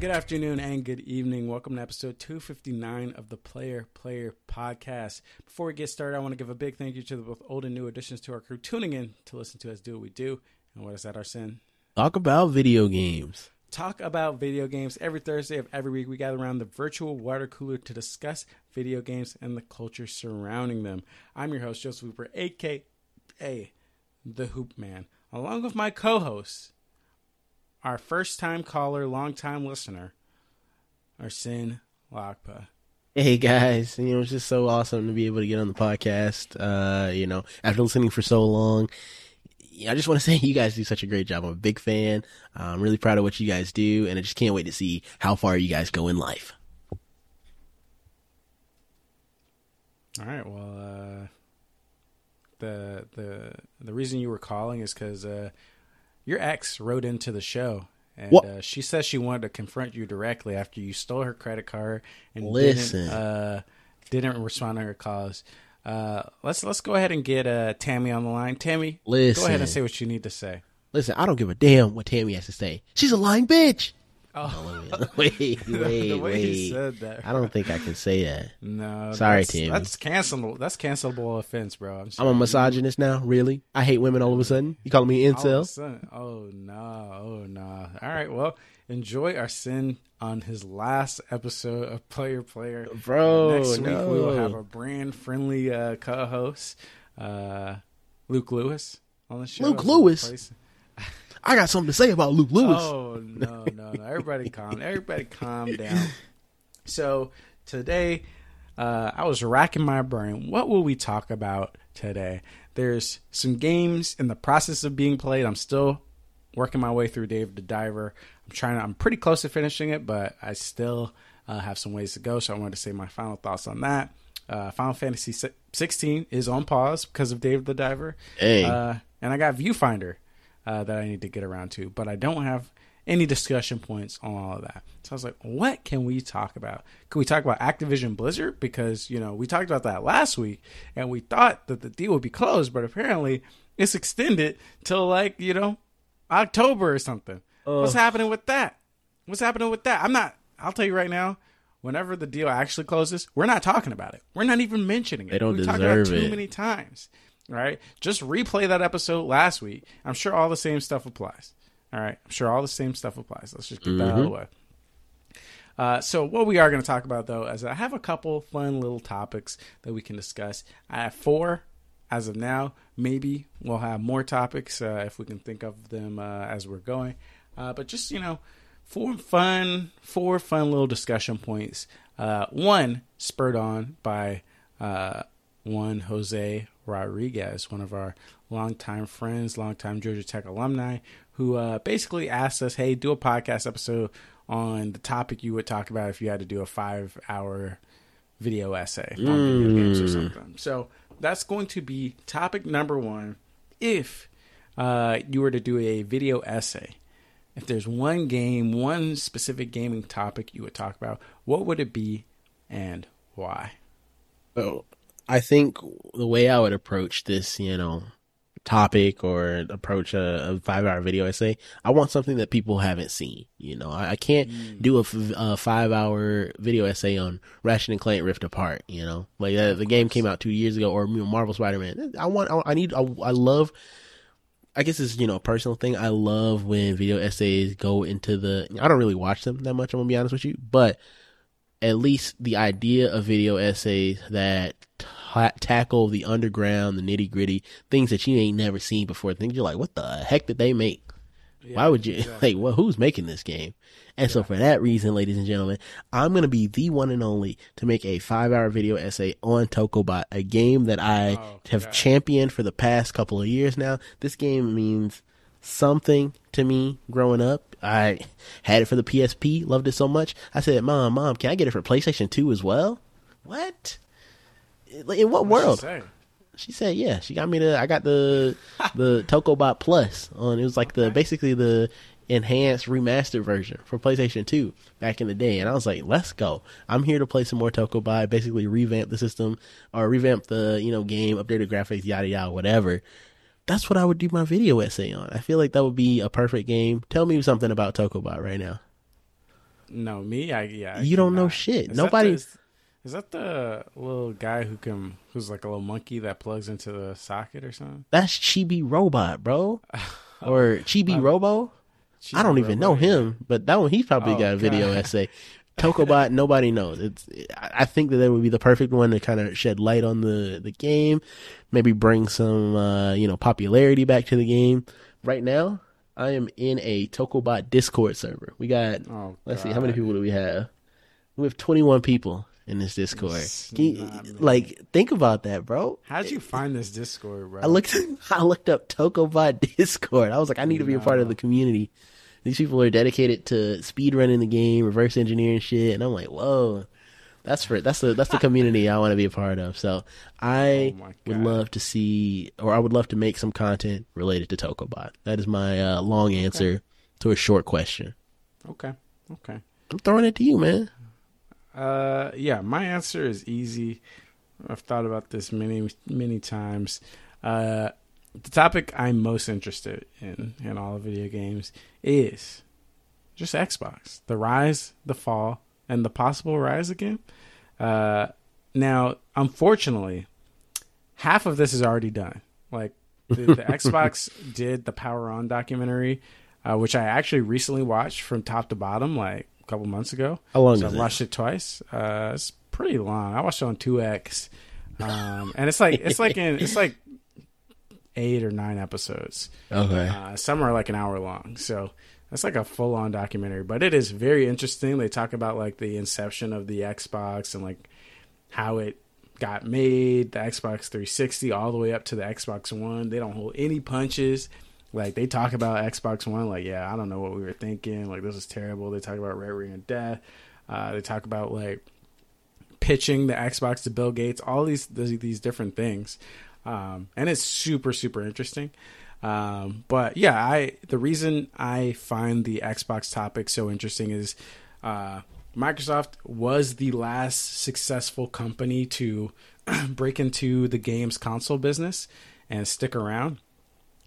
Good afternoon, and good evening. Welcome to episode 259 of the Player Player Podcast. Before we get started, I want to give a big thank you to the both old and new additions to our crew tuning in to listen to us do what we do. And what is that, Arsene? Talk about video games. Talk about video games every Thursday of every week. We gather around the virtual water cooler to discuss video games and the culture surrounding them. I'm your host, Joseph Hooper, aka the Hoop Man, along with my co-host, our first time caller, long time listener, Arsene Lakpa. Hey guys, you know it's just so awesome to be able to get on the podcast. Uh, you know, after listening for so long, I just want to say you guys do such a great job. I'm a big fan. I'm really proud of what you guys do, and I just can't wait to see how far you guys go in life. All right. Well, uh, the the the reason you were calling is because uh, your ex wrote into the show, and uh, she says she wanted to confront you directly after you stole her credit card and Listen. didn't uh, didn't respond to her calls. Uh, let's let's go ahead and get uh, Tammy on the line. Tammy, Listen. go ahead and say what you need to say. Listen, I don't give a damn what Tammy has to say. She's a lying bitch. Oh, wait, wait, the way wait. you said that. I don't think I can say that. No, Sorry, that's, Tammy. That's cancelable. That's cancelable offense, bro. I'm, I'm a misogynist now. Really? I hate women all of a sudden. You calling me an All of a incel? Oh no! Oh no! All right. Well, enjoy Arsene on his last episode of Player Player, Bro, Next week we will have a brand friendly uh, co-host, uh, Luke Lewis, on the show. Luke Lewis? Replace- I got something to say about Luke Lewis. Oh no, no, no! Everybody calm. Everybody calm down. So today, uh, I was racking my brain. What will we talk about today? There's some games in the process of being played. I'm still working my way through Dave the Diver. I'm trying. To, I'm pretty close to finishing it, but I still uh, have some ways to go. So I wanted to say my final thoughts on that. Uh, Final Fantasy 16 is on pause because of Dave the Diver. Hey. Uh, and I got Viewfinder uh, that I need to get around to, but I don't have any discussion points on all of that. So I was like, what can we talk about? Can we talk about Activision Blizzard? Because, you know, we talked about that last week and we thought that the deal would be closed, but apparently it's extended till like, you know, October or something. What's happening with that? What's happening with that? I'm not, I'll tell you right now, whenever the deal actually closes, we're not talking about it. We're not even mentioning it. They don't we talked about deserve too it. many times. All right. Just replay that episode last week. I'm sure all the same stuff applies. All right. I'm sure all the same stuff applies. Let's just get that out of the way. Uh, so what we are going to talk about though is I have a couple fun little topics that we can discuss. I have four as of now. Maybe we'll have more topics uh, if we can think of them uh, as we're going. Uh, but just you know, four fun, four fun little discussion points. Uh, one spurred on by uh, one Jose Rodriguez, one of our longtime friends, longtime Georgia Tech alumni, who uh, basically asked us, "Hey, do a podcast episode on the topic you would talk about if you had to do a five-hour video essay on video games or something." So that's going to be topic number one. If uh, you were to do a video essay, if there's one game, one specific gaming topic you would talk about, what would it be and why? So I think the way I would approach this, you know, topic or approach a, a five hour video essay, I want something that people haven't seen. You know, I, I can't do a, five hour video essay on Ratchet and Clank Rift Apart. You know, like uh, the game came out two years ago, or you know, Marvel Spider Man. I want, I, I need, I, I love. I guess it's you know a personal thing. I love when video essays go into the. I don't really watch them that much. I'm gonna be honest with you, but at least the idea of video essays that ta- tackle the underground, the nitty gritty things that you ain't never seen before. Things you're like, what the heck did they make? Why would you like? Well, who's making this game? And so for that reason, ladies and gentlemen, I'm gonna be the one and only to make a five hour video essay on Tokobot, a game that I Oh, have God. championed for the past couple of years now. This game means something to me growing up. I had it for the PSP, loved it so much. I said, "Mom, mom, can I get it for PlayStation 2 as well?" What? In what world? She said, "Yeah." She got me the. I got the the Tokobot Plus on. It was like the basically the enhanced remastered version for PlayStation 2 back in the day, and I was like, "Let's go!" I'm here to play some more Tokobot. Basically, revamp the system or revamp the you know game, update the graphics, yada yada, whatever. That's what I would do my video essay on. I feel like that would be a perfect game. Tell me something about Tokobot right now. No, me. I yeah. I You don't know shit. Is Nobody- That the, is, is that the little guy who can who's like a little monkey that plugs into the socket or something? That's Chibi Robot, bro, or Chibi Um, Robo. I don't even know Robo, yeah. him, but that one he's probably Oh, got a video God. essay. Tokobot, nobody knows. It's. I I think that that would be the perfect one to kind of shed light on the the game, maybe bring some uh, you know popularity back to the game. Right now, I am in a Tokobot Discord server. We got Oh, let's see how many people do we have? We have 21 people in this Discord. Can you- not like think about that, bro. How'd you find this Discord, bro? I looked I looked up Tokobot Discord. I was like, I need to be a part of the community. These people are dedicated to speed running the game, reverse engineering shit, and I'm like, whoa. That's for that's the that's the community I want to be a part of. So I Oh would love to see or I would love to make some content related to Tokobot. That is my uh, long answer to a short question. Okay. Okay. I'm throwing it to you, man. Uh, yeah, my answer is easy. I've thought about this many, many times. Uh, the topic I'm most interested in in all of video games is just Xbox, the rise, the fall, and the possible rise again. Uh, now, unfortunately, half of this is already done. Like the, the Xbox did the Power On documentary, uh, which I actually recently watched from top to bottom, like couple months ago. How long So I it? watched it twice. Uh, it's pretty long. I watched it on two X, um, and it's like it's like in it's like eight or nine episodes. Okay. Uh, some are like an hour long, so that's like a full on documentary. But it is very interesting. They talk about like the inception of the Xbox and like how it got made, the Xbox 360, all the way up to the Xbox One. They don't hold any punches. Like they talk about Xbox One, like yeah, I don't know what we were thinking. Like this is terrible. They talk about Red Ring of Death. Uh, they talk about like pitching the Xbox to Bill Gates. All these these, different things, um, and it's super super interesting. Um, but yeah, I the reason I find the Xbox topic so interesting is uh, Microsoft was the last successful company to break into the games console business and stick around.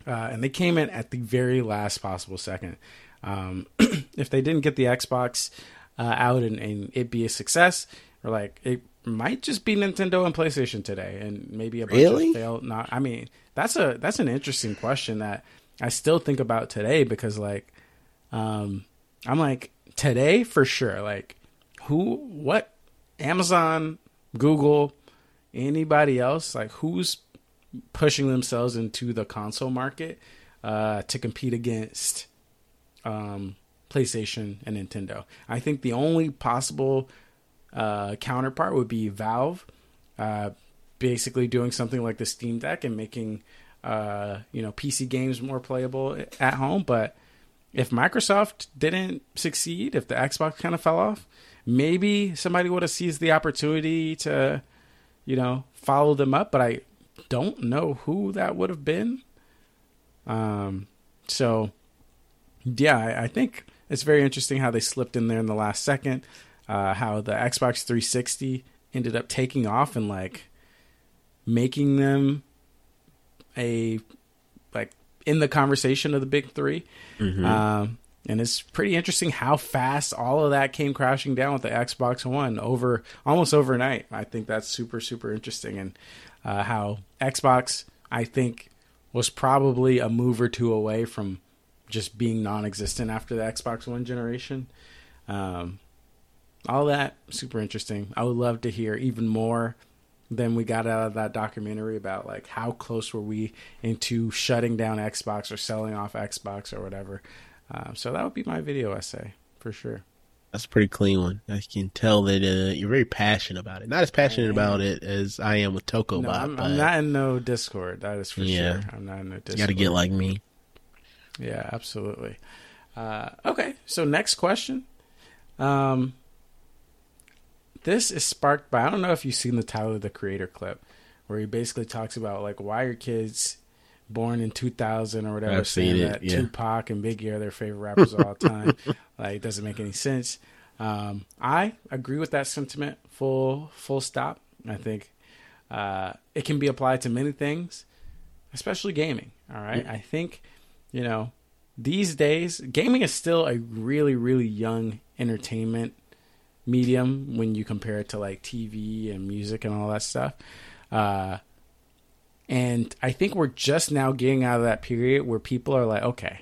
Uh, and they came in at the very last possible second. Um, if they didn't get the Xbox uh, out and, and it be a success, or like it might just be Nintendo and PlayStation today, and maybe a bunch Really? of failed. Not, I mean, that's a that's an interesting question that I still think about today because like, um, I'm like today for sure. Like, who, what, Amazon, Google, anybody else, like who's pushing themselves into the console market uh, to compete against um, PlayStation and Nintendo. I think the only possible uh, counterpart would be Valve, uh, basically doing something like the Steam Deck and making uh, you know PC games more playable at home. But if Microsoft didn't succeed, if the Xbox kind of fell off, maybe somebody would have seized the opportunity to you know follow them up. But I don't know who that would have been. Um, so yeah, I, I think it's very interesting how they slipped in there in the last second. Uh, how the Xbox 360 ended up taking off and like making them a like in the conversation of the big 3 Um, and it's pretty interesting how fast all of that came crashing down with the Xbox One over almost overnight. I think that's super super interesting, and uh, how Xbox I think was probably a move or two away from just being non-existent after the Xbox One generation. Um, all that super interesting. I would love to hear even more than we got out of that documentary about like how close were we into shutting down Xbox or selling off Xbox or whatever. Um, so that would be my video essay for sure. That's a pretty clean one. I can tell that uh, you're very passionate about it. Not as passionate about it as I am with Tokobot, no, I'm, but I'm not in no Discord. That is for Yeah. sure. I'm not in no Discord. you got to get like me. Yeah, absolutely. Uh, okay, so next question. Um, this is sparked by I don't know if you've seen the Tyler the Creator clip where he basically talks about like why are kids born in 2000 or whatever I've seen saying it, that yeah. Tupac and Biggie are their favorite rappers of all time. like it doesn't make any sense. Um, I agree with that sentiment. Full full stop. I think uh, it can be applied to many things, especially gaming. All right, I think you know these days, gaming is still a really, really young entertainment medium when you compare it to like TV and music and all that stuff. Uh, and I think we're just now getting out of that period where people are like, okay,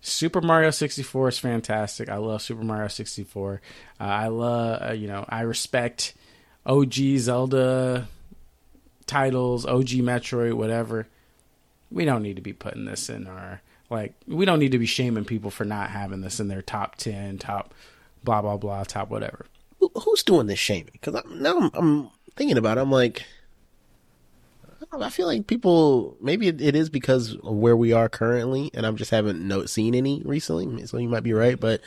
Super Mario 64 is fantastic. I love Super Mario 64. Uh, I love, uh, you know, I respect OG Zelda titles, OG Metroid, whatever. We don't need to be putting this in our like. We don't need to be shaming people for not having this in their top ten, top blah blah blah, top whatever. Who's doing this shaming? Because now I'm, I'm, thinking about it. I'm like, I feel like people maybe it, it is because of where we are currently, and I'm just haven't no, seen any recently. So you might be right, but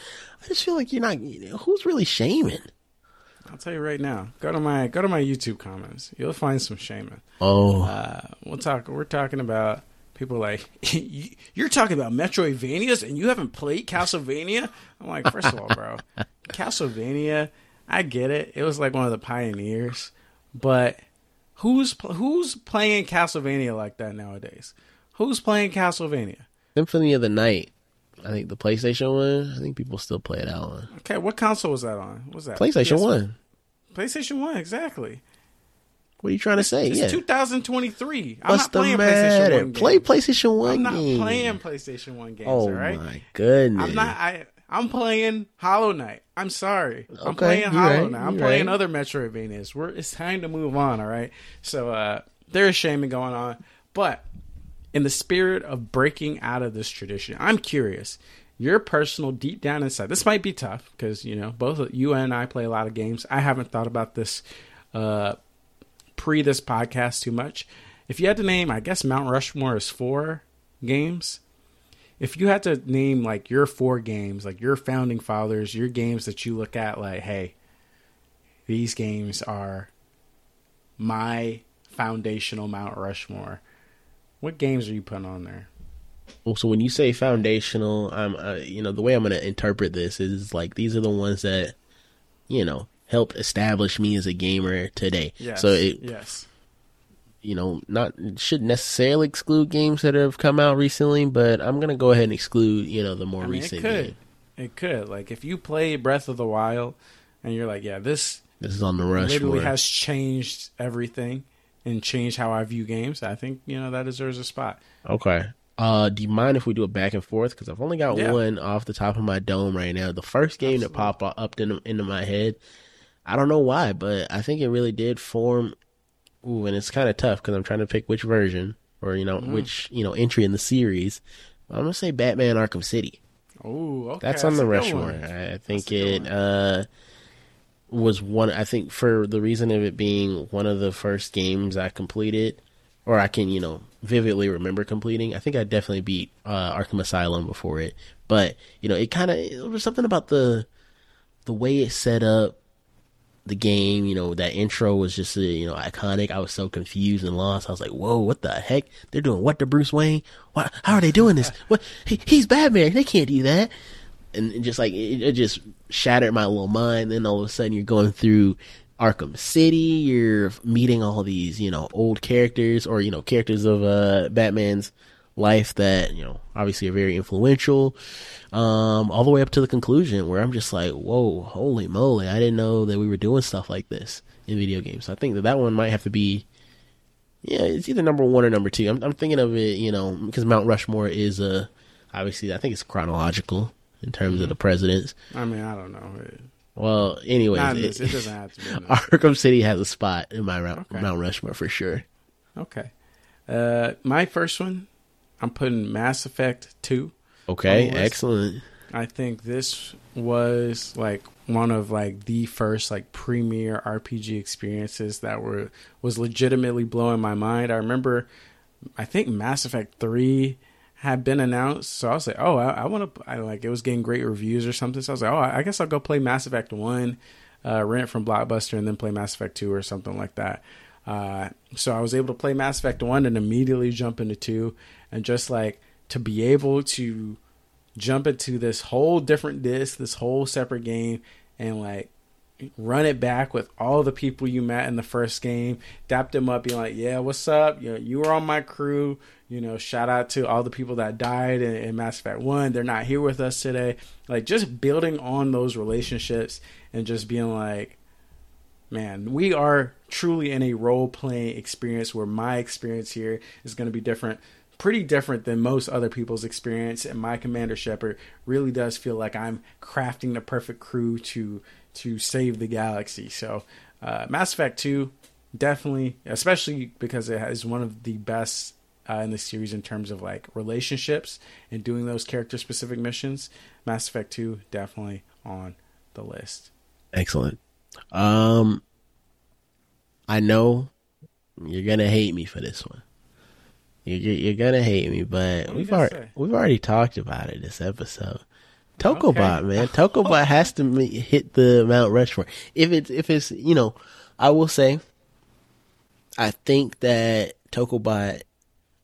I just feel like you're not. You know, who's really shaming? I'll tell you right now. Go to my go to my YouTube comments. You'll find some shaming. Oh, uh, we'll talk. We're talking about people like you're talking about Metroidvanias and you haven't played Castlevania. I'm like, first of all, bro, Castlevania. I get it. It was like one of the pioneers, but who's who's playing Castlevania like that nowadays? Who's playing Castlevania? Symphony of the Night. I think the PlayStation one. I think people still play it out on. Okay, what console was that on? What was that PlayStation PS1? One. PlayStation One, exactly. What are you trying to say? It's yeah. 2023. I'm What's not playing matter? PlayStation One. Play. PlayStation One. I'm not playing PlayStation One games. Oh all right. my goodness. I'm not. I. I'm playing Hollow Knight. I'm sorry. I'm Okay, playing Hollow right, Knight. I'm playing right. other Metroidvanias. We're it's time to move on. All right. So uh, there's shaming going on, but in the spirit of breaking out of this tradition, I'm curious. Your personal deep down inside. This might be tough because you know both you and I play a lot of games. I haven't thought about this uh, pre this podcast too much. If you had to name, I guess Mount Rushmore is four games. If you had to name like your four games, like your founding fathers, your games that you look at, like, hey, these games are my foundational Mount Rushmore. What games are you putting on there? Well, so when you say foundational, I'm, uh, you know, the way I'm going to interpret this is like these are the ones that, you know, helped establish me as a gamer today. Yes. So it, yes. You know, not shouldn't necessarily exclude games that have come out recently, but I'm going to go ahead and exclude, you know, the more I mean, recent. it could. game. It could. Like if you play Breath of the Wild and you're like, yeah, this This is on the literally Rushmore. has changed everything and changed how I view games. I think you know that deserves a spot. Okay. Uh, do you mind if we do it back and forth? Because I've only got Yeah. one off the top of my dome right now. The first game that popped up into, into my head, I don't know why, but I think it really did form. Ooh, and it's kind of tough because I'm trying to pick which version or you know which you know entry in the series. I'm gonna say Batman Arkham City. Oh, okay. That's on the a good Rushmore. I think That's it uh, was one. I think for the reason of it being one of the first games I completed, or I can you know vividly remember completing. I think I definitely beat uh, Arkham Asylum before it, but you know it kind of it was something about the the way it set up the game. You know that intro was just uh, you know iconic. I was so confused and lost. I was like, "Whoa, what the heck? They're doing what to Bruce Wayne? What? How are they doing this? What? He, he's Batman. They can't do that." and just like it, it just shattered my little mind. Then all of a sudden, you're going through Arkham City. You're meeting all these, you know, old characters or you know characters of uh, Batman's life that you know obviously are very influential. Um, all the way up to the conclusion where I'm just like, whoa, holy moly! I didn't know that we were doing stuff like this in video games. So I think that that one might have to be. Yeah, it's either number one or number two. I'm, I'm thinking of it, you know, because Mount Rushmore is uh, obviously I think it's chronological in terms of the presidents. I mean, I don't know. Well, anyways, it. It doesn't have to be. Arkham City has a spot in my Mount, Okay. Mount Rushmore for sure. Okay. Uh, my first one, I'm putting Mass Effect Two. Okay, On the list. excellent. I think this was like one of like the first like premier RPG experiences that were was legitimately blowing my mind. I remember, I think Mass Effect Three had been announced, so I was like, oh, I, I want to. I like it was getting great reviews or something. So I was like, oh, I guess I'll go play Mass Effect One, uh, rent from Blockbuster, and then play Mass Effect Two or something like that. Uh, so I was able to play Mass Effect One and immediately jump into two, and just like to be able to jump into this whole different disc, this whole separate game, and like run it back with all the people you met in the first game, dap them up, being like, "Yeah, what's up? You know, you were on my crew. You know, shout out to all the people that died in, in Mass Effect 1. They're not here with us today. Like, just building on those relationships and just being like, man, we are truly in a role playing experience where my experience here is going to be different, pretty different than most other people's experience. And my Commander Shepard really does feel like I'm crafting the perfect crew to to save the galaxy. So, uh, Mass Effect Two, definitely, especially because it has one of the best. Uh, in the series, in terms of like relationships and doing those character specific missions, Mass Effect 2 definitely on the list. Excellent. Um, I know you're gonna hate me for this one. You're, you're gonna hate me, but we've already we've already talked about it this episode. Tokobot, okay. man, Tokobot has to hit the Mount Rushmore. If it's if it's you know, I will say, I think that Tokobot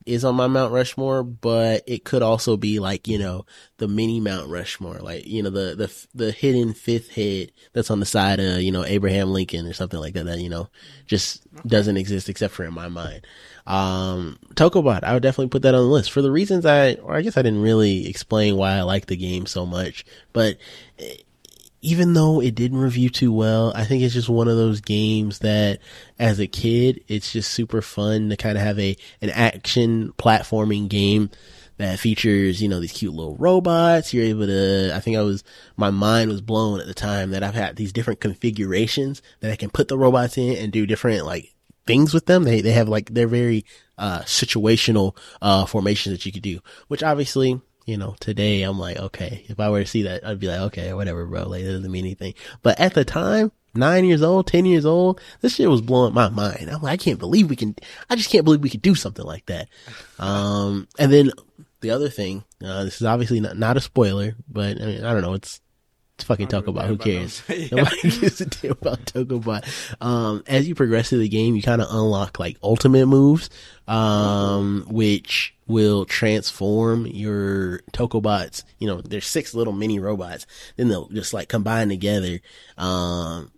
is on my Mount Rushmore, but it could also be like, you know, the mini Mount Rushmore, like, you know, the, the, the hidden fifth head that's on the side of, you know, Abraham Lincoln or something like that, that, you know, just doesn't exist except for in my mind. Um, Tokobot, I would definitely put that on the list for the reasons I, or I guess I didn't really explain why I like the game so much, but even though it didn't review too well, I think it's just one of those games that as a kid, it's just super fun to kind of have a, an action platforming game that features, you know, these cute little robots. You're able to, I think I was, my mind was blown at the time that I've had these different configurations that I can put the robots in and do different like things with them. They, they have like, they're very, uh, situational, uh, formations that you could do, which obviously you know, today I'm like, okay, if I were to see that, I'd be like, okay, whatever, bro. Like, it doesn't mean anything. But at the time, nine years old, 10 years old, this shit was blowing my mind. I'm like, I can't believe we can, I just can't believe we could do something like that. Um, and then the other thing, uh, this is obviously not, not a spoiler, but I mean, I don't know, it's, it's fucking Tokobot. Who cares? yeah. Nobody gives a damn about Tokobot. Um, as you progress through the game, you kind of unlock like ultimate moves, um, which will transform your Tokobots. You know, there's six little mini robots. Then they'll just like combine together, um,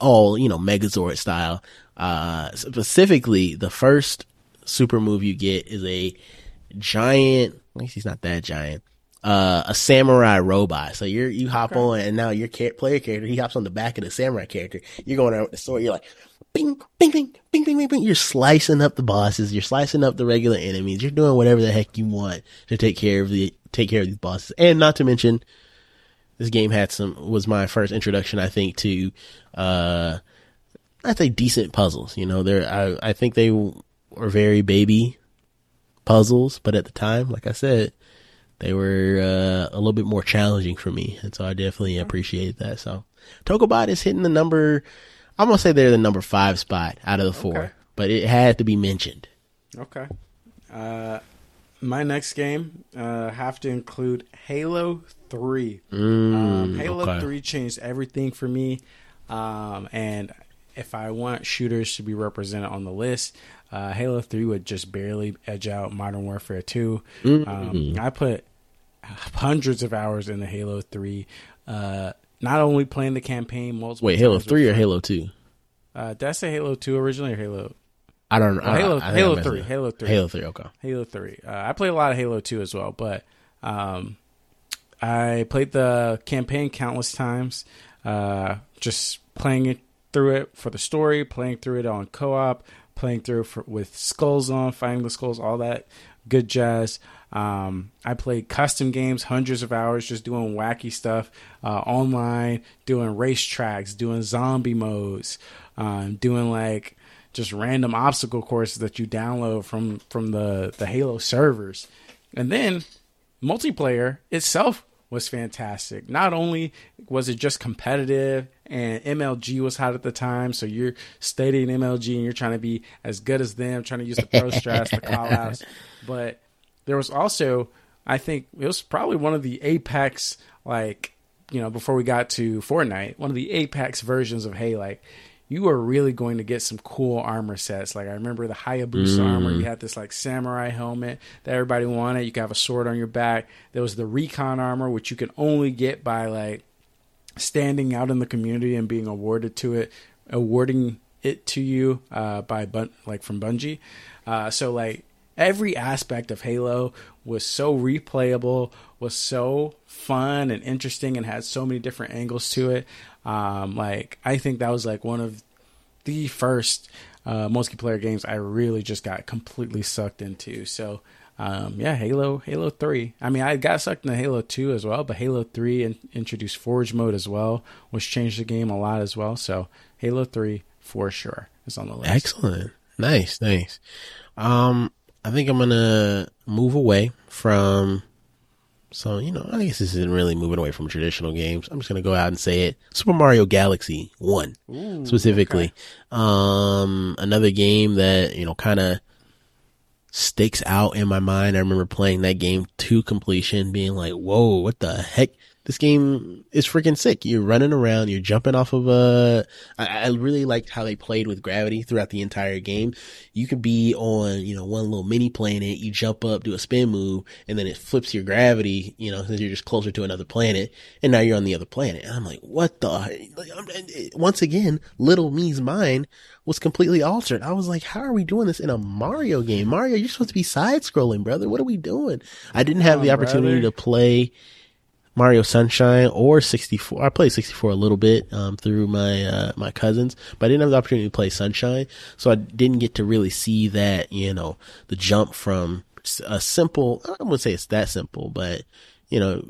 all, you know, Megazord style. Uh, specifically, the first super move you get is a giant, at least he's not that giant, uh, a samurai robot. So you're, you hop okay. on and now your player character, he hops on the back of the samurai character. You're going around with the sword. You're like, bing, bing, bing, bing, bing, bing, bing. You're slicing up the bosses. You're slicing up the regular enemies. You're doing whatever the heck you want to take care of the, take care of these bosses. And not to mention, this game had some, was my first introduction, I think, to, uh, I'd say decent puzzles. You know, there, I, I think they were very baby puzzles, but at the time, like I said, they were uh, a little bit more challenging for me, and so I definitely appreciate that. So, Tokobot is hitting the number. I'm gonna say they're the number five spot out of the four, okay. but it had to be mentioned. Okay. Uh, my next game uh, have to include Halo Three. Mm, um, Halo okay. Three changed everything for me, um, and if I want shooters to be represented on the list, uh, Halo 3 would just barely edge out Modern Warfare 2. Mm-hmm. Um, I put hundreds of hours into Halo 3. Uh, not only playing the campaign multiple Wait, Halo 3 or Halo 2? Uh, did I say Halo 2 originally or Halo? I don't know. Oh, Halo, I Halo 3. Halo 3. Halo 3, okay. Halo 3. Uh, I played a lot of Halo 2 as well, but um, I played the campaign countless times. Uh, just playing it through it for the story, playing through it on co op, playing through for, with skulls on, finding the skulls, all that good jazz. Um, I played custom games, hundreds of hours, just doing wacky stuff uh, online, doing racetracks, doing zombie modes, um, doing like just random obstacle courses that you download from from the the Halo servers, and then multiplayer itself was fantastic. Not only was it just competitive and MLG was hot at the time, so you're studying MLG and you're trying to be as good as them, trying to use the pro strats, the call outs. But there was also, I think it was probably one of the Apex, like, you know, before we got to Fortnite, one of the Apex versions of Hey, like, you are really going to get some cool armor sets. Like I remember the Hayabusa mm. armor. You had this like samurai helmet that everybody wanted. You could have a sword on your back. There was the recon armor, which you can only get by like standing out in the community and being awarded to it, awarding it to you uh, by Bun- like from Bungie. Uh, so like every aspect of Halo was so replayable, was so fun and interesting, and had so many different angles to it. Um, like I think that was like one of the first uh, multiplayer games I really just got completely sucked into. So um, yeah, Halo, Halo Three. I mean, I got sucked into Halo Two as well, but Halo Three in- introduced Forge mode as well, which changed the game a lot as well. So Halo Three for sure is on the list. Excellent, nice, nice. Um, I think I'm gonna move away from. So you know, I guess this isn't really moving away from traditional games. I'm just gonna go out and say it: Super Mario Galaxy One, Ooh, specifically. okay. Um, another game that you know kind of sticks out in my mind. I remember playing that game to completion, being like, "Whoa, what the heck." This game is freaking sick. You're running around, you're jumping off of a. I, I really liked how they played with gravity throughout the entire game. You could be on, you know, one little mini planet, you jump up, do a spin move, and then it flips your gravity, you know, since you're just closer to another planet, and now you're on the other planet. And I'm like, what the? Like, I'm- and it- once again, little me's mind was completely altered. I was like, how are we doing this in a Mario game? Mario, you're supposed to be side scrolling, brother. What are we doing? I didn't have the opportunity brother. to play Mario Sunshine or 64. I played 64 a little bit, um, through my, uh, my cousins, but I didn't have the opportunity to play Sunshine. So I didn't get to really see that, you know, the jump from a simple, I wouldn't say it's that simple, but, you know,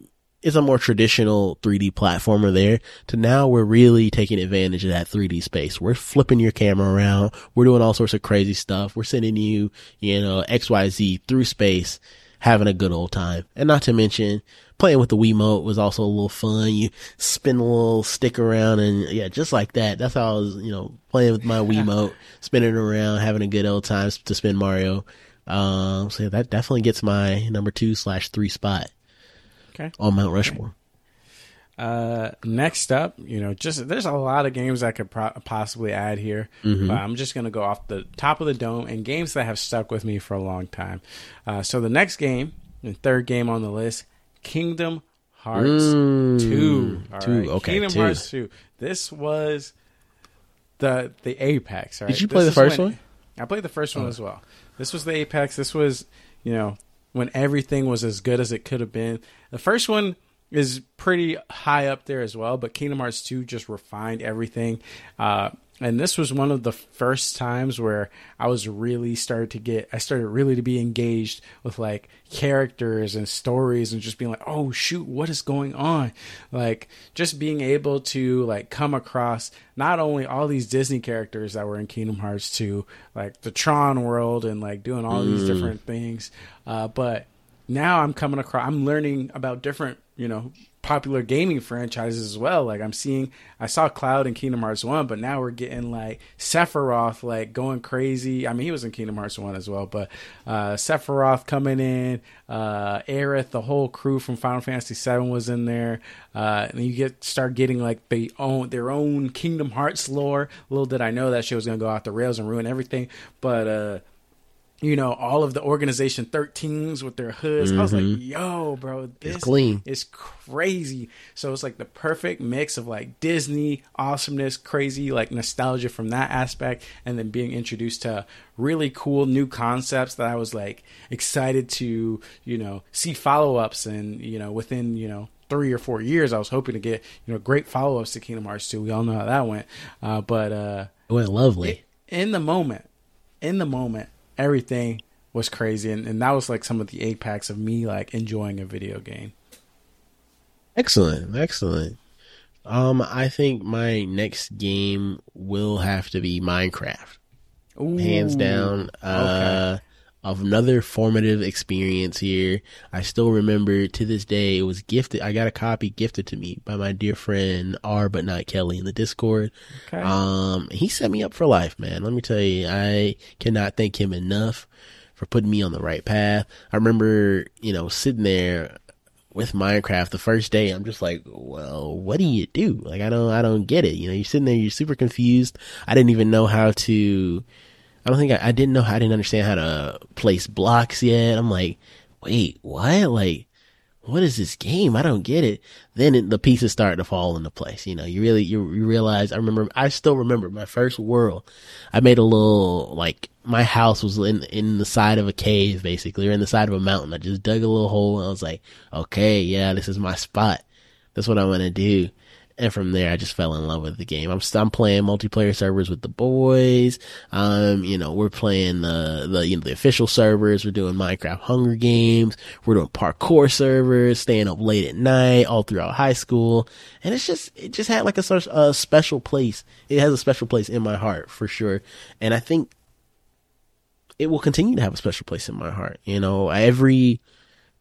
it's a more traditional 3D platformer there to now we're really taking advantage of that 3D space. We're flipping your camera around. We're doing all sorts of crazy stuff. We're sending you, you know, XYZ through space, having a good old time. And not to mention playing with the Wiimote was also a little fun. You spin a little stick around and yeah, just like that. That's how I was, you know, playing with my Wiimote, spinning around, having a good old time to spin Mario. Um, so yeah, that definitely gets my number two slash three spot Okay. on Mount Rushmore. Uh, next up, you know, just there's a lot of games I could pro- possibly add here, Mm-hmm. but I'm just gonna go off the top of the dome and games that have stuck with me for a long time. Uh, so the next game, the third game on the list, Kingdom Hearts Mm, Two. All two, right, okay, Kingdom two. Hearts Two. This was the the apex. Right? Did you play This the first when- one? I played the first one as well. This was the apex. This was you know when everything was as good as it could have been. The first one is pretty high up there as well, but Kingdom Hearts 2 just refined everything. Uh, and this was one of the first times where I was really started to get, I started really to be engaged with like characters and stories and just being like, oh shoot, what is going on? Like just being able to like come across not only all these Disney characters that were in Kingdom Hearts 2, like the Tron world and like doing all these different things, uh, but now I'm coming across, I'm learning about different, you know, popular gaming franchises as well. Like I'm seeing, I saw Cloud in Kingdom Hearts 1, but now we're getting like Sephiroth like going crazy. I mean, he was in Kingdom Hearts 1 as well, but uh, Sephiroth coming in, uh, Aerith, the whole crew from Final Fantasy 7 was in there. Uh, and you get start getting like the own their own Kingdom Hearts lore. Little did I know that shit was gonna go off the rails and ruin everything, but uh you know, all of the organization 13s with their hoods. I was like, yo, bro, this clean. is crazy. So it's like the perfect mix of like Disney awesomeness, crazy, like nostalgia from that aspect, and then being introduced to really cool new concepts that I was like excited to, you know, see follow ups and, you know, within, you know, three or four years, I was hoping to get, you know, great follow ups to Kingdom Hearts 2. We all know how that went. Uh, but, uh, It went lovely. in the moment, in the moment, everything was crazy, and, and that was like some of the apex of me like enjoying a video game. Excellent, excellent. Um, I think my next game will have to be Minecraft, hands Ooh, down. Uh, of another formative experience here. I still remember to this day it was gifted. I got a copy gifted to me by my dear friend R, but not Kelly in the Discord. Okay. Um, he set me up for life, man. Let me tell you, I cannot thank him enough for putting me on the right path. I remember, you know, sitting there with Minecraft the first day, I'm just like, well, what do you do? Like, I don't, I don't get it. You know, you're sitting there, you're super confused. I didn't even know how to, I don't think I, I didn't know, how, I didn't understand how to place blocks yet. I'm like, wait, what? Like, what is this game? I don't get it. Then it, the pieces start to fall into place. You know, you really, you, you realize, I remember, I still remember my first world. I made a little, like, my house was in, in the side of a cave, basically, or in the side of a mountain. I just dug a little hole and I was like, okay, yeah, this is my spot. That's what I want to do and from there I just fell in love with the game. I'm I'm playing multiplayer servers with the boys. Um, you know, we're playing the the you know the official servers. We're doing Minecraft Hunger Games. We're doing parkour servers, staying up late at night all throughout high school, and it's just it just had like a a special place. It has a special place in my heart for sure, and I think it will continue to have a special place in my heart. You know, every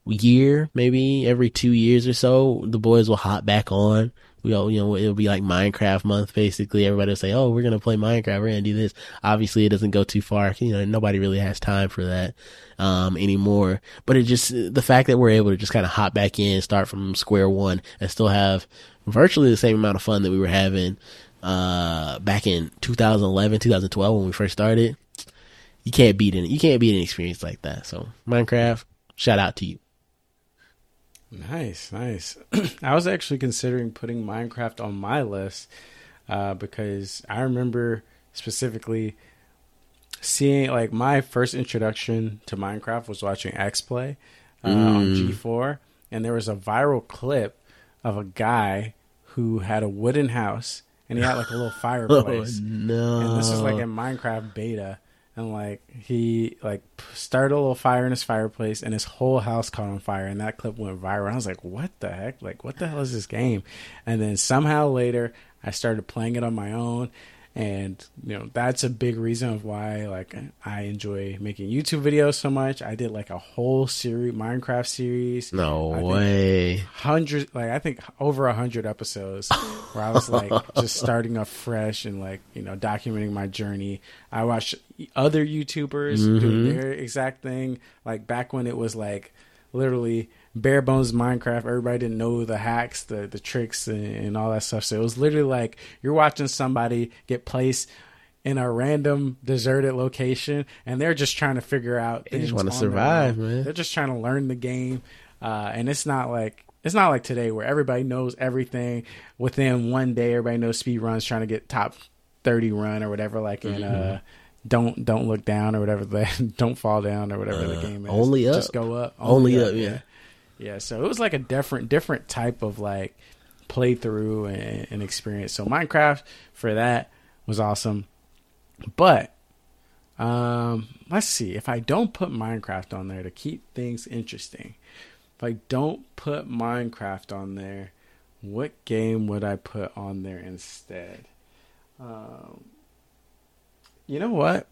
year, maybe every two years or so, the boys will hop back on we all, you know, it'll be like Minecraft month basically. Everybody will say, "Oh, we're gonna play Minecraft. We're gonna do this." Obviously, it doesn't go too far. You know, nobody really has time for that um, anymore. But it just the fact that we're able to just kind of hop back in, start from square one, and still have virtually the same amount of fun that we were having uh, back in 2011, 2012 when we first started. You can't beat it. You can't beat an experience like that. So Minecraft, shout out to you. Nice, nice. I was actually considering putting Minecraft on my list uh, because I remember specifically seeing like my first introduction to Minecraft was watching X Play uh, mm. on G4, and there was a viral clip of a guy who had a wooden house and he had like a little fireplace. oh, no. And this is like in Minecraft beta and like he like started a little fire in his fireplace and his whole house caught on fire and that clip went viral. I was like what the heck? Like what the hell is this game? And then somehow later i started playing it on my own and you know that's a big reason of why like I enjoy making YouTube videos so much. I did like a whole series, Minecraft series. No way, hundred like I think over a hundred episodes where I was like just starting off fresh and like you know documenting my journey. I watched other YouTubers mm-hmm. doing their exact thing, like back when it was like literally bare bones Minecraft. Everybody didn't know the hacks, the the tricks, and, and, all that stuff. So it was literally like you're watching somebody get placed in a random deserted location, and they're just trying to figure out. They just want to survive, man. They're just trying to learn the game, uh, and it's not like. It's not like today where everybody knows everything within one day. Everybody knows speed runs, trying to get top thirty run or whatever. Like in mm-hmm. uh, don't don't look down or whatever. The, don't fall down or whatever uh, the game is. Only up. Just go up. Only, only up, up. Yeah. Yeah, so it was like a different different type of like playthrough and, and experience. So Minecraft for that was awesome. But um, let's see if I don't put Minecraft on there to keep things interesting. If I don't put Minecraft on there, what game would I put on there instead? Um, you know what?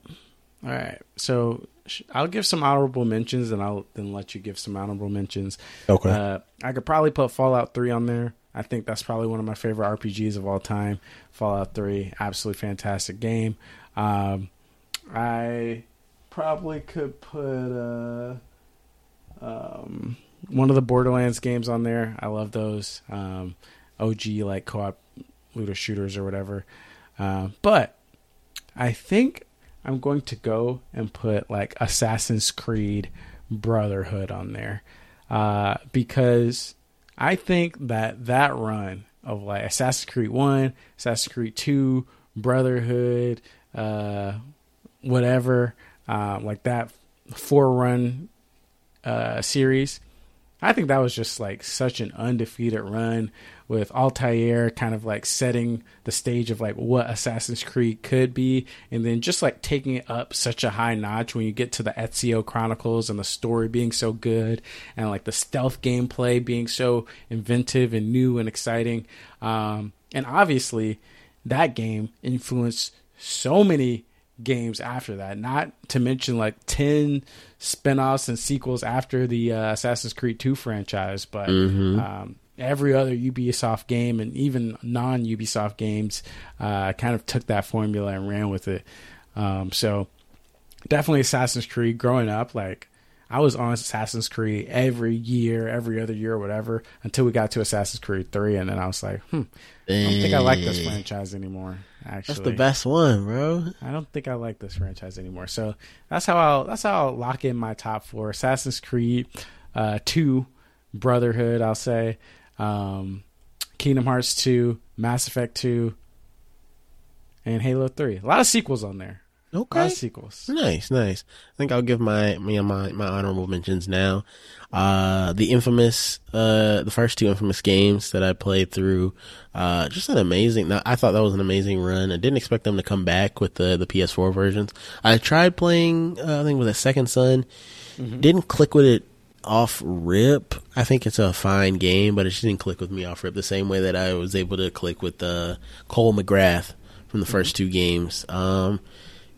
All right, so I'll give some honorable mentions, and I'll then let you give some honorable mentions. Okay. Uh, I could probably put Fallout Three on there. I think that's probably one of my favorite RPGs of all time. Fallout Three, absolutely fantastic game. Um, I probably could put uh, um, one of the Borderlands games on there. I love those um, OG like co-op looter shooters or whatever. Uh, but I think I'm going to go and put like Assassin's Creed Brotherhood on there uh, because I think that that run of like Assassin's Creed One, Assassin's Creed Two, Brotherhood, uh, whatever, uh, like that four run uh, series. I think that was just like such an undefeated run with Altair kind of like setting the stage of like what Assassin's Creed could be, and then just like taking it up such a high notch when you get to the Ezio Chronicles and the story being so good, and like the stealth gameplay being so inventive and new and exciting. Um, and obviously, that game influenced so many games after that. Not to mention like 10 spin-offs and sequels after the uh, Assassin's Creed 2 franchise, but mm-hmm. um, every other Ubisoft game and even non Ubisoft games uh, kind of took that formula and ran with it. Um, so definitely Assassin's Creed growing up, like I was on Assassin's Creed every year, every other year or whatever until we got to Assassin's Creed 3 and then I was like, hmm, I don't think I like this franchise anymore. Actually, that's the best one, bro. I don't think I like this franchise anymore. So that's how I'll that's how I'll lock in my top four: Assassin's Creed uh, two, Brotherhood, I'll say, um, Kingdom Hearts 2, Mass Effect 2, and Halo 3. A lot of sequels on there. Okay. of sequels. Nice, nice. I think I'll give my me my my honorable mentions now. Uh, the infamous, uh, the first two infamous games that I played through, uh, just an amazing. I thought that was an amazing run. I didn't expect them to come back with the the PS4 versions. I tried playing, uh, I think with a Second Son, didn't click with it off rip. I think it's a fine game, but it just didn't click with me off rip the same way that I was able to click with uh, Cole McGrath from the 1st two games. Um,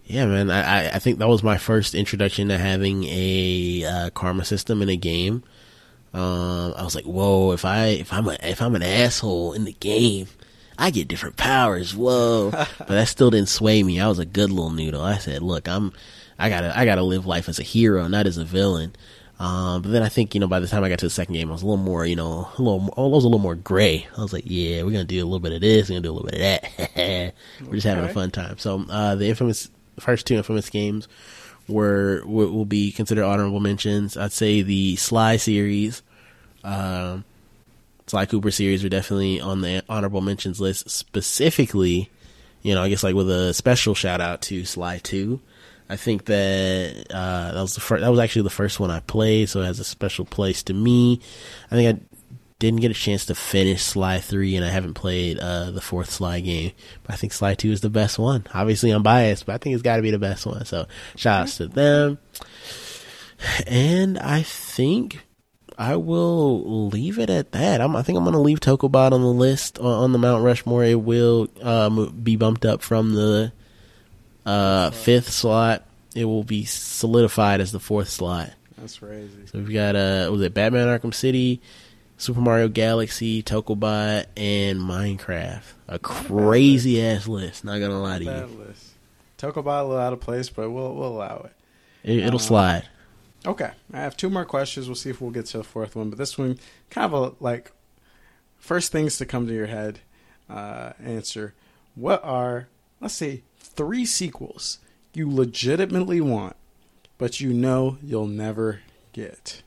yeah, man. I, I- think that was my first introduction to having a uh, karma system in a game. Um, I was like, whoa! If I if I'm a, if I'm an asshole in the game, I get different powers. Whoa! but that still didn't sway me. I was a good little noodle. I said, look, I'm I gotta I gotta live life as a hero, not as a villain. Um, but then I think you know by the time I got to the second game, I was a little more you know a little more, I was a little more gray. I was like, yeah, we're gonna do a little bit of this, we're gonna do a little bit of that. we're just having a fun time. So uh, the infamous first two infamous games were will will be considered honorable mentions. I'd say the Sly series, um, Sly Cooper series were definitely on the honorable mentions list. Specifically, you know, I guess like with a special shout out to Sly Two. I think that uh, that was the first. That was actually the first one I played, so it has a special place to me. I think I didn't get a chance to finish Sly Three, and I haven't played uh, the fourth Sly game. But I think Sly Two is the best one. Obviously, I'm biased, but I think it's got to be the best one. So, shout outs to them. And I think I will leave it at that. I'm, I think I'm going to leave Tokobot on the list on, on the Mount Rushmore. It will um, be bumped up from the uh, fifth slot. It will be solidified as the fourth slot. That's crazy. So we've got uh, was it Batman Arkham City, Super Mario Galaxy, Tokobot, and Minecraft. A crazy ass list. Not gonna lie to you, list. Tokobot a little out of place, but we'll we'll allow it. it, it'll Uh, slide. Okay, I have two more questions. We'll see if we'll get to the fourth one. But this one, kind of a like first things to come to your head. Uh, answer: What are let's say three sequels you legitimately want, but you know you'll never get?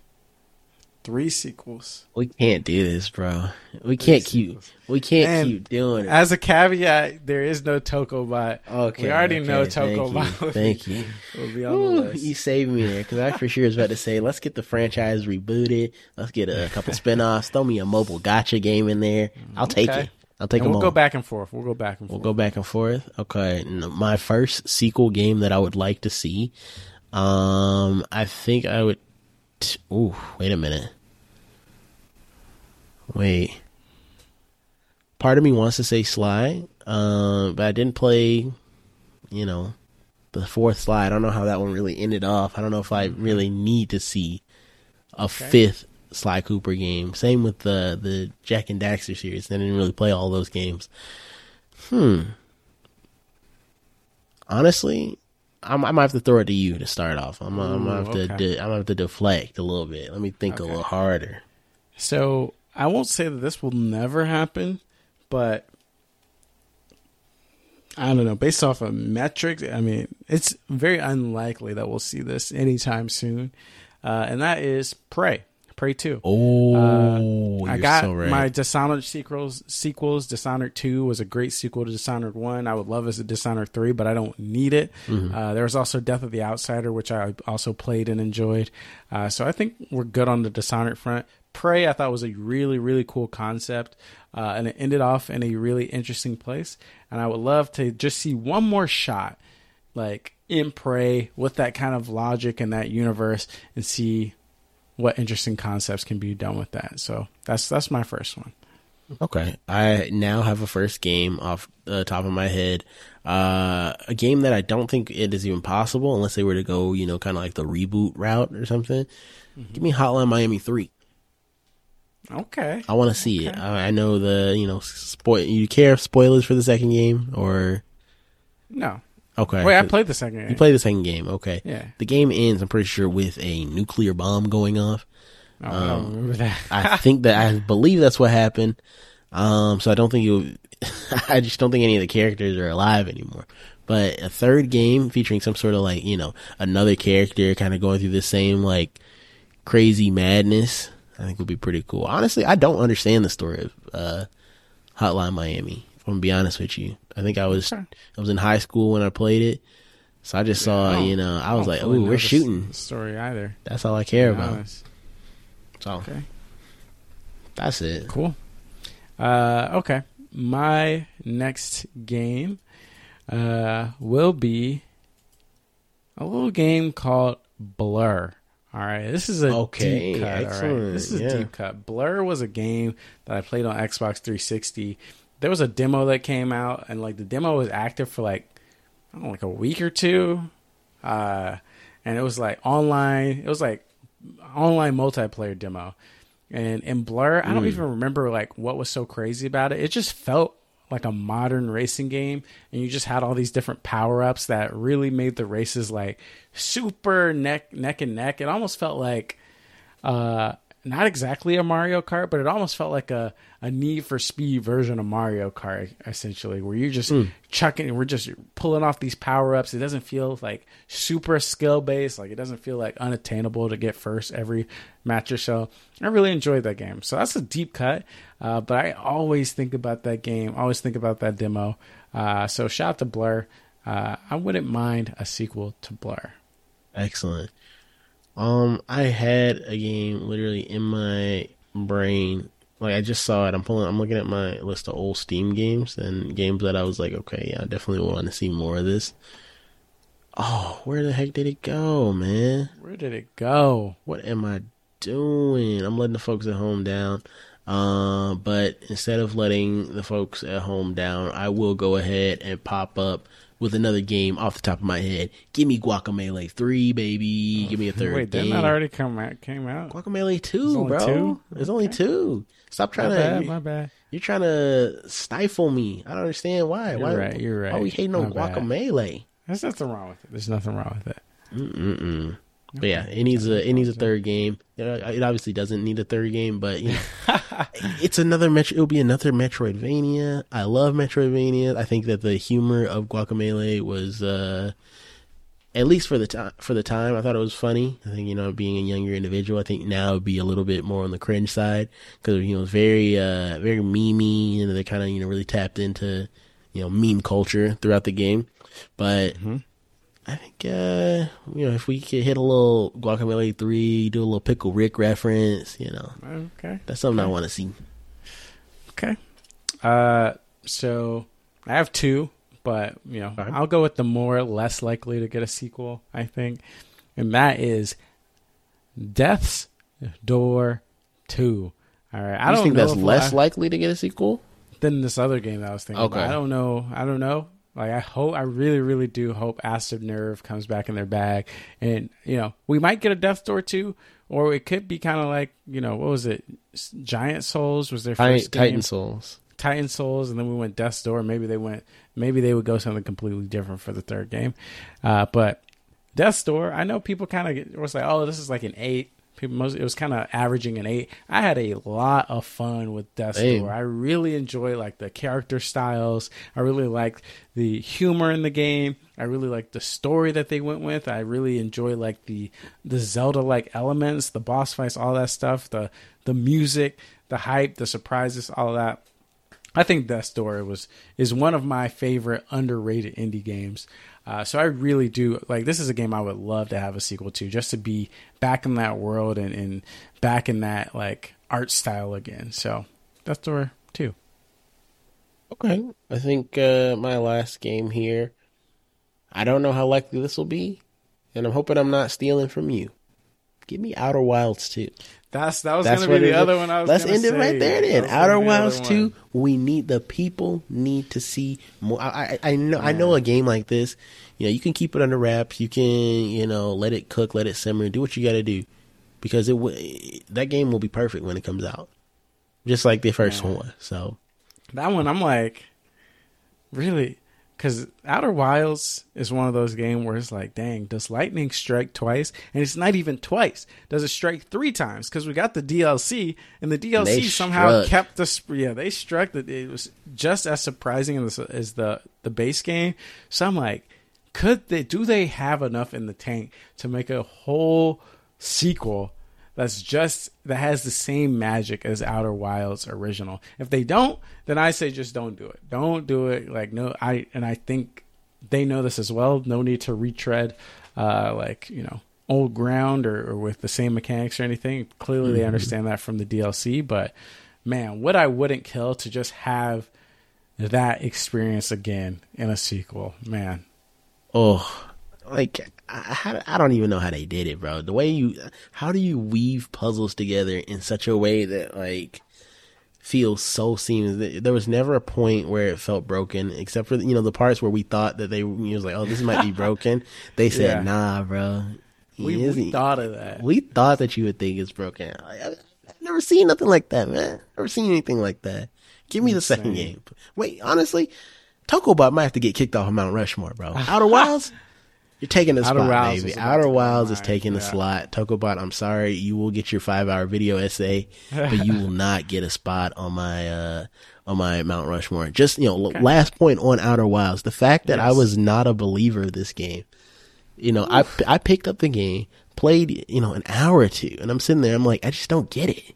Three sequels. We can't do this, bro. We can't Three keep. We can't And keep doing it. As a caveat, there is no Tokobot. Okay, we already okay, know thank Tokobot. you, Thank you. On the Ooh, you saved me there because I for sure was about to say, let's get the franchise rebooted. Let's get a couple spinoffs. Throw me a mobile gotcha game in there. I'll take Okay. it. I'll take and we'll go back and forth. We'll go back and We'll forth. go back and forth. Okay, my first sequel game that I would like to see. Um, I think I would. T- ooh, wait a minute. Wait. Part of me wants to say Sly, um, but I didn't play. You know, the fourth Sly. I don't know how that one really ended off. I don't know if I really need to see a fifth Sly Cooper game. Same with the the Jak and Daxter series. I didn't really play all those games. Hmm. Honestly, I'm, I might have to throw it to you to start off. I'm, I'm gonna have Ooh, to. De- I'm gonna have to deflect a little bit. Let me think a little harder. So I won't say that this will never happen, but I don't know. Based off of metrics, I mean, it's very unlikely that we'll see this anytime soon. Uh, and that is Prey, Prey Two. Oh, I you're got so right. my Dishonored sequels. Sequels. Dishonored Two was a great sequel to Dishonored One. I would love as a Dishonored Three, but I don't need it. Mm-hmm. Uh, there was also Death of the Outsider, which I also played and enjoyed. Uh, so I think we're good on the Dishonored front. Prey, I thought was a really really cool concept, uh, and it ended off in a really interesting place. And I would love to just see one more shot, like in Prey, with that kind of logic and that universe, and see what interesting concepts can be done with that. So that's that's my first one. Okay. I now have a first game off the top of my head. Uh, a game that I don't think it is even possible unless they were to go, you know, kind of like the reboot route or something. Give me Hotline Miami 3. Okay. I want to see it. I, I know the, you know, spoil. You care if spoilers for the second game or No. okay? Wait, I played the second game. You played the second game, okay? Yeah. The game ends. I'm pretty sure with a nuclear bomb going off. Oh, I don't remember that. I think that I believe that's what happened. Um, so I don't think you. I just don't think any of the characters are alive anymore. But a third game featuring some sort of like you know another character kind of going through the same like crazy madness. I think would be pretty cool. Honestly, I don't understand the story of uh, Hotline Miami. If I'm gonna be honest with you, I think I was Okay. I was in high school when I played it, so I just saw I you know I was like, fully oh, we're shooting. story either. That's all I care about. honest. So Okay. that's it. Cool. Uh, okay. My next game uh, will be a little game called Blur. All right, this is a Okay, deep cut. All right, this is yeah. a deep cut. Blur was a game that I played on Xbox 360. There was a demo that came out, and like the demo was active for like I don't know, like a week or two, uh, and it was like online. It was like online multiplayer demo. And in Blur, I don't Mm. even remember like what was so crazy about it. It just felt like a modern racing game, and you just had all these different power ups that really made the races like super neck neck and neck. It almost felt like uh, not exactly a Mario Kart, but it almost felt like a, a Need for Speed version of Mario Kart, essentially, where you're just chucking, we're just pulling off these power ups. It doesn't feel like super skill based, like it doesn't feel like unattainable to get first every match or so. I really enjoyed that game. So that's a deep cut, uh, but I always think about that game, always think about that demo. Uh, so shout out to Blur. Uh, I wouldn't mind a sequel to Blur. Excellent. Um, I had a game literally in my brain. Like I just saw it. I'm pulling. I'm looking at my list of old Steam games and games that I was like, okay, yeah, I definitely want to see more of this. Oh, where the heck did it go, man? Where did it go? What am I doing? I'm letting the folks at home down. Uh, but instead of letting the folks at home down, I will go ahead and pop up with another game off the top of my head. Give me Guacamelee 3, baby. Give me a third Wait, game. didn't that already come out? Came out? Guacamelee 2, There's only bro. two? There's only two. Stop trying My trying bad, to. my bad. You're trying to stifle me. I don't understand why. You're why? right, you're Why right. we hating on My bad. Guacamelee? There's nothing wrong with it. There's nothing wrong with it. Mm-mm. But yeah, it needs a it needs a third game. It obviously doesn't need a third game, but you know, it's another Metro. It'll be another Metroidvania. I love Metroidvania. I think that the humor of Guacamelee was, uh, at least for the time, for the time, I thought it was funny. I think you know, being a younger individual, I think now it'd be a little bit more on the cringe side because you know, it's very, uh, very memey, and they kind of you know really tapped into you know meme culture throughout the game. But I think uh you know if we could hit a little Guacamelee three, do a little Pickle Rick reference, you know, Okay. that's something I want to see. Okay. Uh, so I have two, but you know, Okay. I'll go with the more less likely to get a sequel. I think, and that is Death's Door Two. All right. I I don't think that's less I- likely to get a sequel. than this other game that I was thinking. Okay. about. I don't know. I don't know. Like I hope, I really, really do hope Acid Nerve comes back in their bag, and you know we might get a Death Door too, or it could be kind of like you know what was it, Giant Souls was their first game, Titan Souls. Titan Souls, and then we went Death Door. Maybe they went, maybe they would go something completely different for the third game, uh, but Death Door. I know people kind of was like, oh, this is like an eight. People most it was kind of averaging an eight. I had a lot of fun with Death's Same. Door. I really enjoy like the character styles. I really liked the humor in the game. I really liked the story that they went with. I really enjoy like the the Zelda like elements, the boss fights, all that stuff, the the music, the hype, the surprises, all that. I think Death's Door was is one of my favorite underrated indie games. Uh, so I really do like this is a game I would love to have a sequel to, just to be back in that world and, and back in that like art style again. So Death's Door two. Okay, I think uh, my last game here. I don't know how likely this will be, and I'm hoping I'm not stealing from you. Give me Outer Wilds two. That's that was That's gonna be the is. other one I was. Let's end it right there. Then Outer be the other Wilds two. We need the people need to see more. I I, I know I know a game like this. You know, you can keep it under wraps. You can you know let it cook, let it simmer, do what you got to do, because it w- that game will be perfect when it comes out, just like the first Yeah. one. So That one, I'm like, really? Because Outer Wilds is one of those games where it's like, dang, does lightning strike twice? And it's not even twice. Does it strike three times? Because we got the DLC, and the DLC They somehow struck. kept the yeah they struck that it was just as surprising as, as the the base game. So I'm like, could they do they have enough in the tank to make a whole sequel that's just that has the same magic as Outer Wilds original. If they don't, then I say just don't do it. Don't do it. Like no, I and I think they know this as well. No need to retread, uh, like you know, old ground or, or with the same mechanics or anything. Clearly, mm-hmm. they understand that from the DLC. But man, what I wouldn't kill to just have that experience again in a sequel, man. Oh, like I, I don't even know how they did it, bro. The way you, how do you weave puzzles together in such a way that like feels so seamless? There was never a point where it felt broken, except for you know the parts where we thought that they you was like, oh, this might be broken. They said, yeah. nah, bro. We, we, thought of that. We thought that you would think it's broken. I, have never seen nothing like that, man. Never seen anything like that. Give me the second game. Wait, honestly, Tokobot might have to get kicked off of Mount Rushmore, bro. Outer Wilds. You're taking the Outer spot, Wilds baby. Outer Wilds is taking yeah. the slot. Tokobot, I'm sorry, you will get your five hour video essay, but you will not get a spot on my uh on my Mount Rushmore. Just you know, okay. last point on Outer Wilds, the fact that yes. I was not a believer of this game. You know, Oof. I I picked up the game, played you know an hour or two, and I'm sitting there, I'm like, I just don't get it.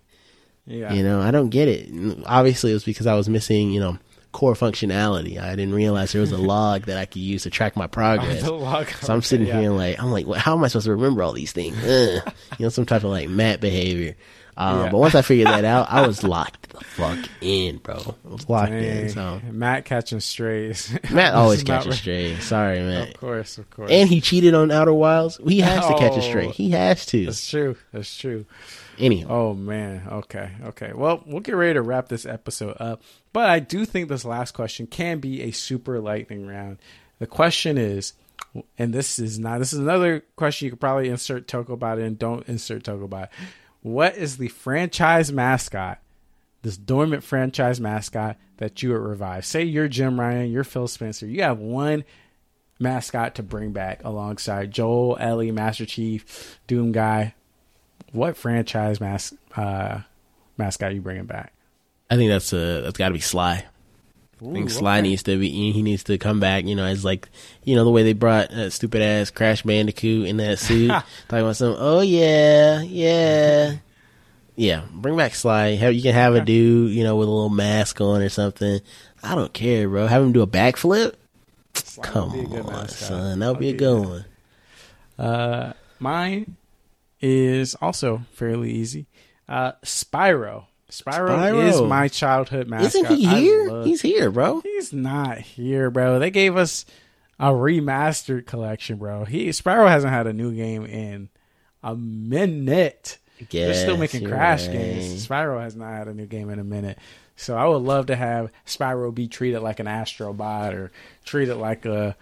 Yeah. You know, I don't get it. obviously, it was because I was missing, you know, core functionality. I didn't realize there was a log that I could use to track my progress. Oh, so I'm sitting yeah. here like, I'm like, well, how am I supposed to remember all these things? you know, some type of like mat behavior. Um, yeah. But once I figured that out, I was locked the fuck in, bro. I was locked Dang. in. So Matt catching strays. Matt always catching strays. Sorry, man. Of course, of course. And he cheated on Outer Wilds. He has oh, to catch a stray. Oh, he has to. That's true. That's true. Anyhow. Oh man. Okay. Okay. Well, we'll get ready to wrap this episode up. But I do think this last question can be a super lightning round. The question is, and this is not this is another question you could probably insert Tokobot in. Don't insert Tokobot. What is the franchise mascot, this dormant franchise mascot that you would revive? Say you're Jim Ryan, you're Phil Spencer. You have one mascot to bring back alongside Joel, Ellie, Master Chief, Doom Guy what franchise mas- uh, mascot are you bringing back? I think that's uh that's got to be Sly. Ooh, I think Sly okay. needs to be he needs to come back. You know, as like you know the way they brought uh, stupid ass Crash Bandicoot in that suit, talking about some. Oh yeah, yeah, yeah. Bring back Sly. Have, you can have a dude you know with a little mask on or something. I don't care, bro. Have him do a backflip. Come on, son. That would be a good one. Uh, mine is also fairly easy. Uh, Spyro. Spyro. Spyro, is my childhood mascot. Isn't he here? Love, he's here, bro. He's not here, bro. They gave us a remastered collection, bro. He Spyro hasn't had a new game in a minute. Guess, They're still making Crash right. games. Spyro has not had a new game in a minute. So I would love to have Spyro be treated like an Astrobot or treated like a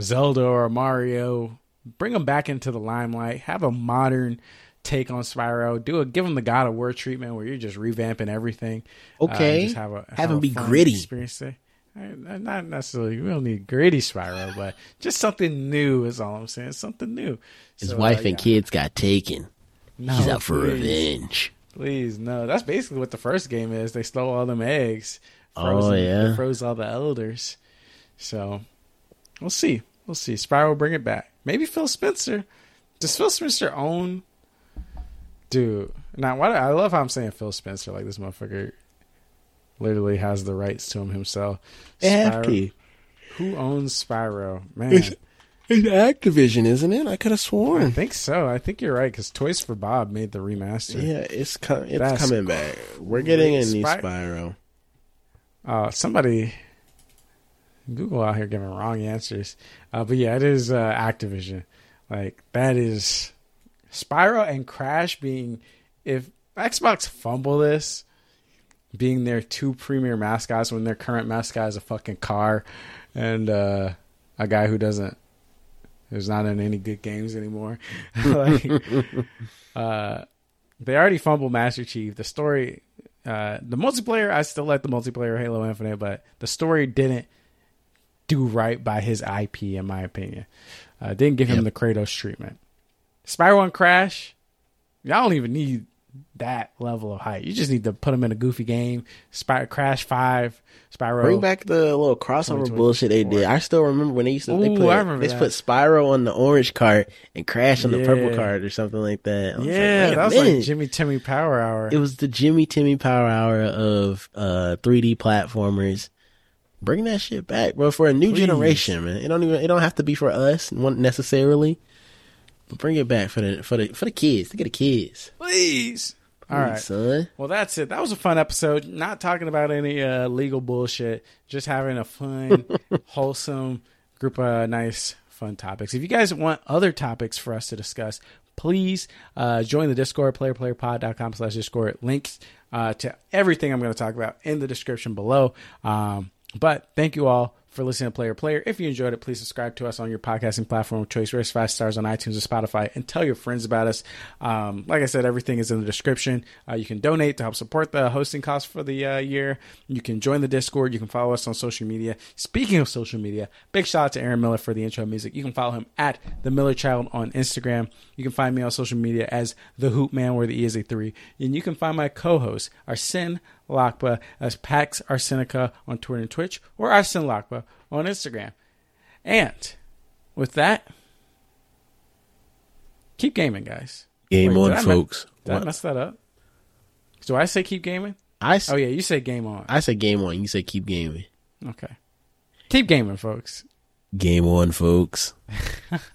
Zelda or a Mario bring him back into the limelight, have a modern take on Spyro, do a give him the God of War treatment where you're just revamping everything. Uh, okay, uh, just have a have, have him be gritty. Experience there. Not necessarily, we don't need gritty Spyro, but just something new is all I'm saying. Something new. His so, wife uh, and kids got taken. No, He's out for please. revenge. Please, no. That's basically what the first game is. They stole all them eggs. Frozen, oh yeah, froze all the elders. So we'll see. We'll see. Spyro bring it back. Maybe Phil Spencer. Does Phil Spencer own? Dude, now why? I love how I'm saying Phil Spencer. Like this motherfucker literally has the rights to him himself. Spyro, who owns Spyro? Man, it's, it's Activision, isn't it? I could have sworn. I think so. I think you're right because Toys for Bob made the remaster. Yeah, it's com- it's That's coming back. We're getting a new Spy- Spyro. Uh, somebody Google out here giving wrong answers. Uh, but yeah, it is uh, Activision. Like that is Spyro and Crash being if Xbox fumble this being their two premier mascots when their current mascot is a fucking car and uh, a guy who doesn't is not in any good games anymore. like uh, they already fumbled Master Chief. The story uh, the multiplayer I still like the multiplayer Halo Infinite, but the story didn't do right by his IP, in my opinion. Uh, didn't give him yep. the Kratos treatment. Spyro and Crash, y'all don't even need that level of hype. You just need to put them in a goofy game. Spy- Crash Five, Spyro. Bring back the little crossover bullshit they did. I still remember when they used to. they Ooh, put, I remember they put Spyro on the orange cart and Crash on the purple cart or something like that. Like, Yeah, wait that was minute. like Jimmy Timmy Power Hour. It was the Jimmy Timmy Power Hour of uh 3D platformers. Bring that shit back, bro, for a new Please. generation, man. It don't even it don't have to be for us necessarily, but bring it back for the for the for the kids. Think of the kids. Please. All right, son. Well, that's it. That was a fun episode. Not talking about any uh, legal bullshit. Just having a fun, wholesome group of nice, fun topics. If you guys want other topics for us to discuss, please uh, join the Discord, playerplayerpod.com slash Discord. Links uh, to everything I'm going to talk about in the description below. Um, but thank you all for listening to Player Player. If you enjoyed it, please subscribe to us on your podcasting platform of choice. Rate five stars on iTunes or Spotify, and tell your friends about us. Um, like I said, everything is in the description. Uh, you can donate to help support the hosting costs for the uh, year. You can join the Discord. You can follow us on social media. Speaking of social media, big shout out to Aaron Miller for the intro music. You can follow him at the Miller Child on Instagram. You can find me on social media as the Hoop Man, where the E is a three, and you can find my co-host Arsene Lakba as Pax Arsenica on Twitter and Twitch, or Arsene Lakba on Instagram. And with that, keep gaming, guys. Game Wait, on, I me- folks. Did I What- mess that up? Do I say keep gaming? I s- Oh yeah, you say game on. I say game on. You say keep gaming. Okay. Keep gaming, folks. Game on, folks.